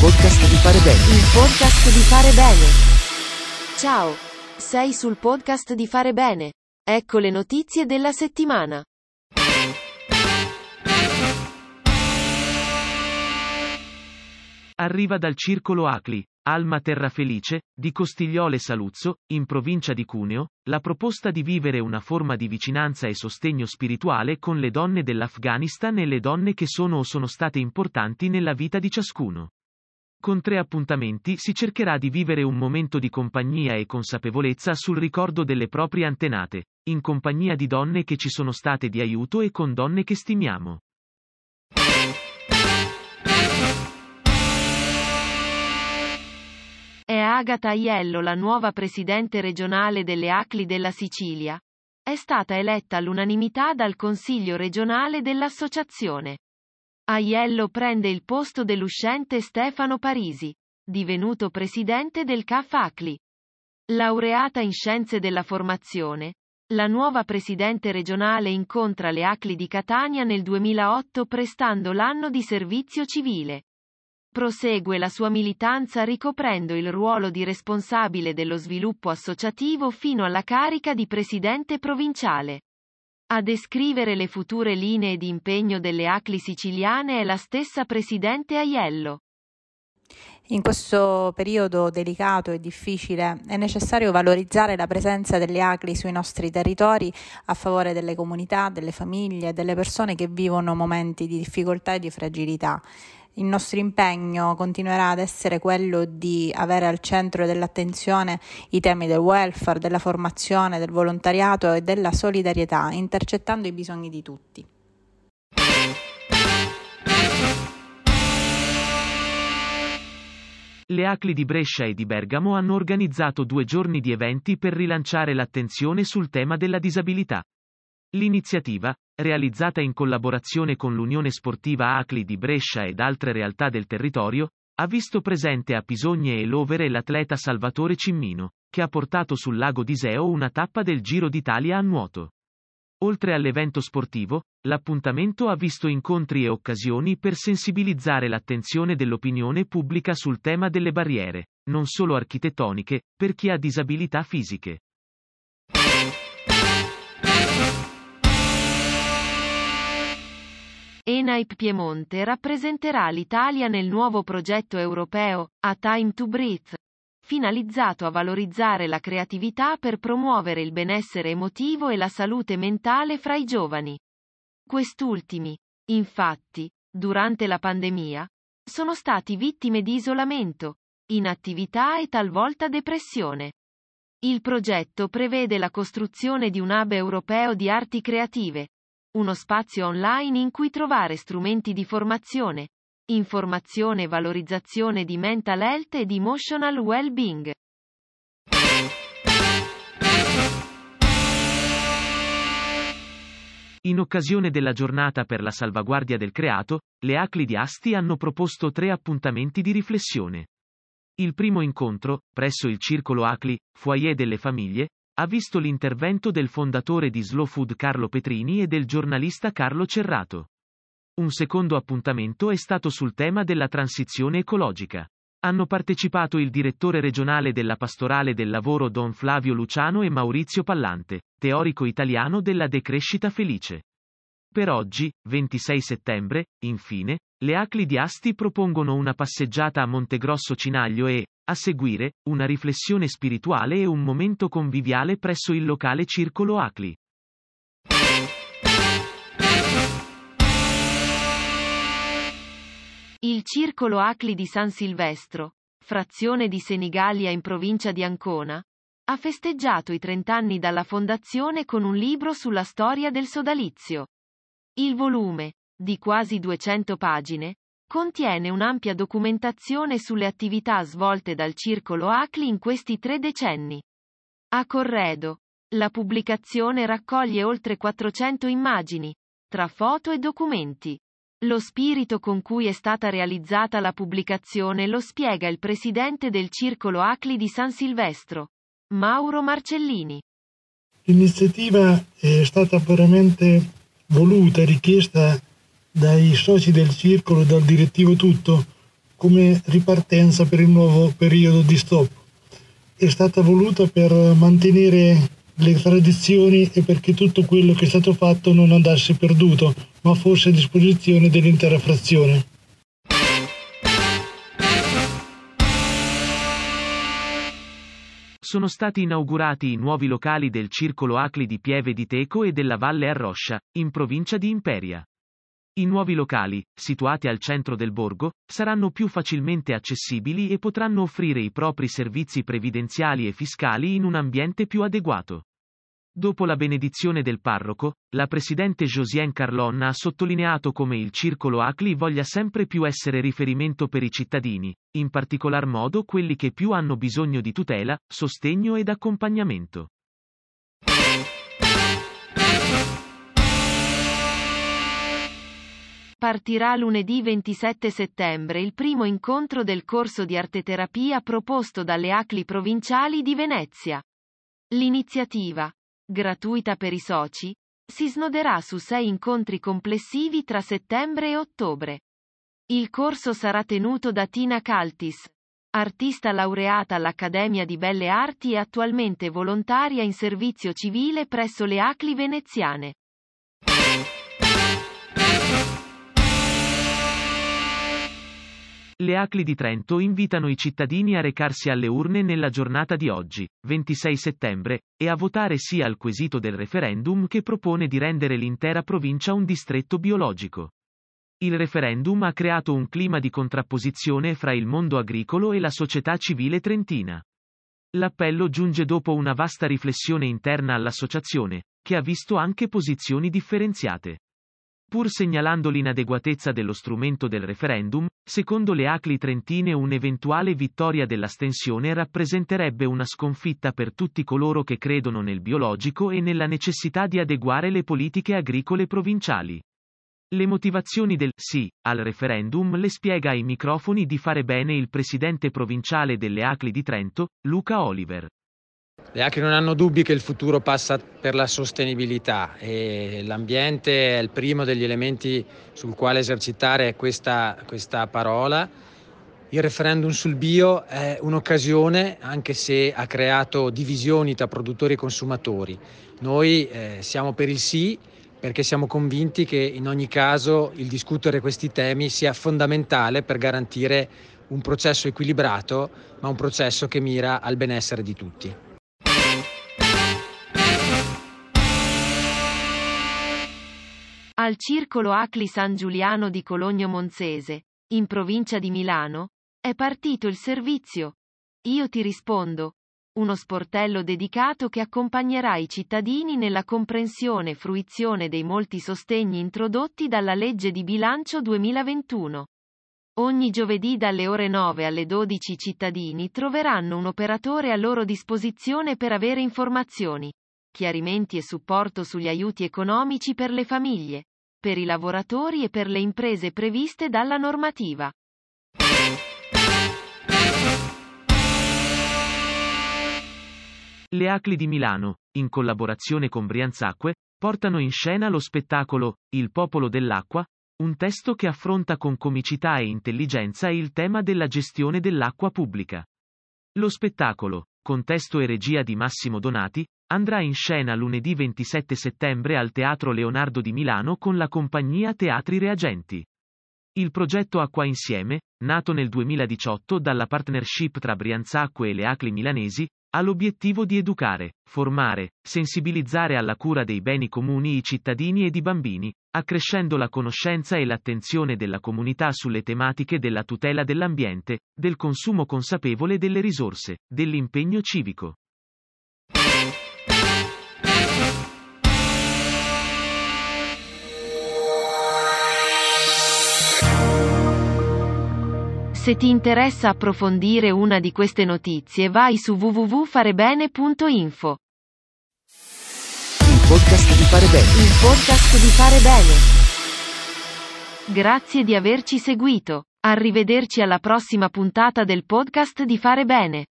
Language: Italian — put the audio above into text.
podcast di fare bene. Il podcast di fare bene. Ciao. Sei sul podcast di fare bene. Ecco le notizie della settimana. Arriva dal circolo Acli, Alma Terra Felice, di Costigliole Saluzzo, in provincia di Cuneo, la proposta di vivere una forma di vicinanza e sostegno spirituale con le donne dell'Afghanistan e le donne che sono o sono state importanti nella vita di ciascuno. Con tre appuntamenti si cercherà di vivere un momento di compagnia e consapevolezza sul ricordo delle proprie antenate, in compagnia di donne che ci sono state di aiuto e con donne che stimiamo. È Agata Aiello la nuova presidente regionale delle ACLI della Sicilia. È stata eletta all'unanimità dal Consiglio regionale dell'associazione. Aiello prende il posto dell'uscente Stefano Parisi, divenuto presidente del CAF ACLI. Laureata in scienze della formazione, la nuova presidente regionale incontra le ACLI di Catania nel 2008 prestando l'anno di servizio civile. Prosegue la sua militanza ricoprendo il ruolo di responsabile dello sviluppo associativo fino alla carica di presidente provinciale. A descrivere le future linee di impegno delle ACLI siciliane è la stessa presidente Aiello. In questo periodo delicato e difficile è necessario valorizzare la presenza delle ACLI sui nostri territori a favore delle comunità, delle famiglie, delle persone che vivono momenti di difficoltà e di fragilità il nostro impegno continuerà ad essere quello di avere al centro dell'attenzione i temi del welfare, della formazione, del volontariato e della solidarietà, intercettando i bisogni di tutti. Le ACLI di Brescia e di Bergamo hanno organizzato due giorni di eventi per rilanciare l'attenzione sul tema della disabilità. L'iniziativa, realizzata in collaborazione con l'Unione Sportiva Acli di Brescia ed altre realtà del territorio, ha visto presente a Pisogne e Lovere l'atleta Salvatore Cimmino, che ha portato sul lago d'Iseo una tappa del Giro d'Italia a nuoto. Oltre all'evento sportivo, l'appuntamento ha visto incontri e occasioni per sensibilizzare l'attenzione dell'opinione pubblica sul tema delle barriere, non solo architettoniche, per chi ha disabilità fisiche. ENAIP Piemonte rappresenterà l'Italia nel nuovo progetto europeo A Time to Breathe, finalizzato a valorizzare la creatività per promuovere il benessere emotivo e la salute mentale fra i giovani. Quest'ultimi, infatti, durante la pandemia, sono stati vittime di isolamento, inattività e talvolta depressione. Il progetto prevede la costruzione di un hub europeo di arti creative, uno spazio online in cui trovare strumenti di formazione, informazione e valorizzazione di mental health ed emotional well-being. In occasione della giornata per la salvaguardia del creato, le ACLI di Asti hanno proposto tre appuntamenti di riflessione. Il primo incontro, presso il Circolo ACLI, Foyer delle Famiglie, ha visto l'intervento del fondatore di Slow Food Carlo Petrini e del giornalista Carlo Cerrato. Un secondo appuntamento è stato sul tema della transizione ecologica. Hanno partecipato il direttore regionale della Pastorale del Lavoro Don Flavio Luciano e Maurizio Pallante, teorico italiano della decrescita felice. Per oggi, 26 settembre, infine, le Acli di Asti propongono una passeggiata a Montegrosso Cinaglio e, a seguire, una riflessione spirituale e un momento conviviale presso il locale Circolo Acli. Il Circolo Acli di San Silvestro, frazione di Senigallia in provincia di Ancona, ha festeggiato i 30 anni dalla fondazione con un libro sulla storia del sodalizio. Il volume, di quasi 200 pagine, Contiene un'ampia documentazione sulle attività svolte dal Circolo ACLI in questi tre decenni. A Corredo. La pubblicazione raccoglie oltre 400 immagini, tra foto e documenti. Lo spirito con cui è stata realizzata la pubblicazione lo spiega il presidente del Circolo ACLI di San Silvestro, Mauro Marcellini. L'iniziativa è stata veramente voluta e richiesta dai soci del circolo, dal direttivo tutto, come ripartenza per il nuovo periodo di stop. È stata voluta per mantenere le tradizioni e perché tutto quello che è stato fatto non andasse perduto, ma fosse a disposizione dell'intera frazione. Sono stati inaugurati i nuovi locali del Circolo Acli di Pieve di Teco e della Valle Arroscia, in provincia di Imperia. I nuovi locali, situati al centro del borgo, saranno più facilmente accessibili e potranno offrire i propri servizi previdenziali e fiscali in un ambiente più adeguato. Dopo la benedizione del parroco, la presidente Josiane Carlon ha sottolineato come il circolo ACLI voglia sempre più essere riferimento per i cittadini, in particolar modo quelli che più hanno bisogno di tutela, sostegno ed accompagnamento. Partirà lunedì 27 settembre il primo incontro del corso di arteterapia proposto dalle ACLI provinciali di Venezia. L'iniziativa, gratuita per i soci, si snoderà su sei incontri complessivi tra settembre e ottobre. Il corso sarà tenuto da Tina Caltis, artista laureata all'Accademia di Belle Arti e attualmente volontaria in servizio civile presso le ACLI veneziane. Le ACLI di Trento invitano i cittadini a recarsi alle urne nella giornata di oggi, 26 settembre, e a votare sì al quesito del referendum che propone di rendere l'intera provincia un distretto biologico. Il referendum ha creato un clima di contrapposizione fra il mondo agricolo e la società civile trentina. L'appello giunge dopo una vasta riflessione interna all'associazione, che ha visto anche posizioni differenziate. Pur segnalando l'inadeguatezza dello strumento del referendum, secondo le ACLI trentine un'eventuale vittoria dell'astensione rappresenterebbe una sconfitta per tutti coloro che credono nel biologico e nella necessità di adeguare le politiche agricole provinciali. Le motivazioni del sì al referendum le spiega ai microfoni di fare bene il presidente provinciale delle ACLI di Trento, Luca Oliver. Le ACRI non hanno dubbi che il futuro passa per la sostenibilità e l'ambiente è il primo degli elementi sul quale esercitare questa, questa parola. Il referendum sul bio è un'occasione, anche se ha creato divisioni tra produttori e consumatori. Noi eh, siamo per il sì perché siamo convinti che in ogni caso il discutere questi temi sia fondamentale per garantire un processo equilibrato, ma un processo che mira al benessere di tutti. Al circolo Acli San Giuliano di Cologno Monzese, in provincia di Milano, è partito il servizio. Io ti rispondo. Uno sportello dedicato che accompagnerà i cittadini nella comprensione e fruizione dei molti sostegni introdotti dalla legge di bilancio 2021. Ogni giovedì dalle ore 9 alle 12 i cittadini troveranno un operatore a loro disposizione per avere informazioni chiarimenti e supporto sugli aiuti economici per le famiglie, per i lavoratori e per le imprese previste dalla normativa. Le ACLI di Milano, in collaborazione con Brianzacque, portano in scena lo spettacolo Il popolo dell'acqua, un testo che affronta con comicità e intelligenza il tema della gestione dell'acqua pubblica. Lo spettacolo, con testo e regia di Massimo Donati, Andrà in scena lunedì 27 settembre al Teatro Leonardo di Milano con la compagnia Teatri Reagenti. Il progetto Acqua Insieme, nato nel 2018 dalla partnership tra Brianzacque e le Acli milanesi, ha l'obiettivo di educare, formare, sensibilizzare alla cura dei beni comuni i cittadini ed i bambini, accrescendo la conoscenza e l'attenzione della comunità sulle tematiche della tutela dell'ambiente, del consumo consapevole delle risorse, dell'impegno civico. Se ti interessa approfondire una di queste notizie vai su www.farebene.info. Il podcast di Fare Bene. Il podcast di Fare Bene. Grazie di averci seguito. Arrivederci alla prossima puntata del podcast di Fare Bene.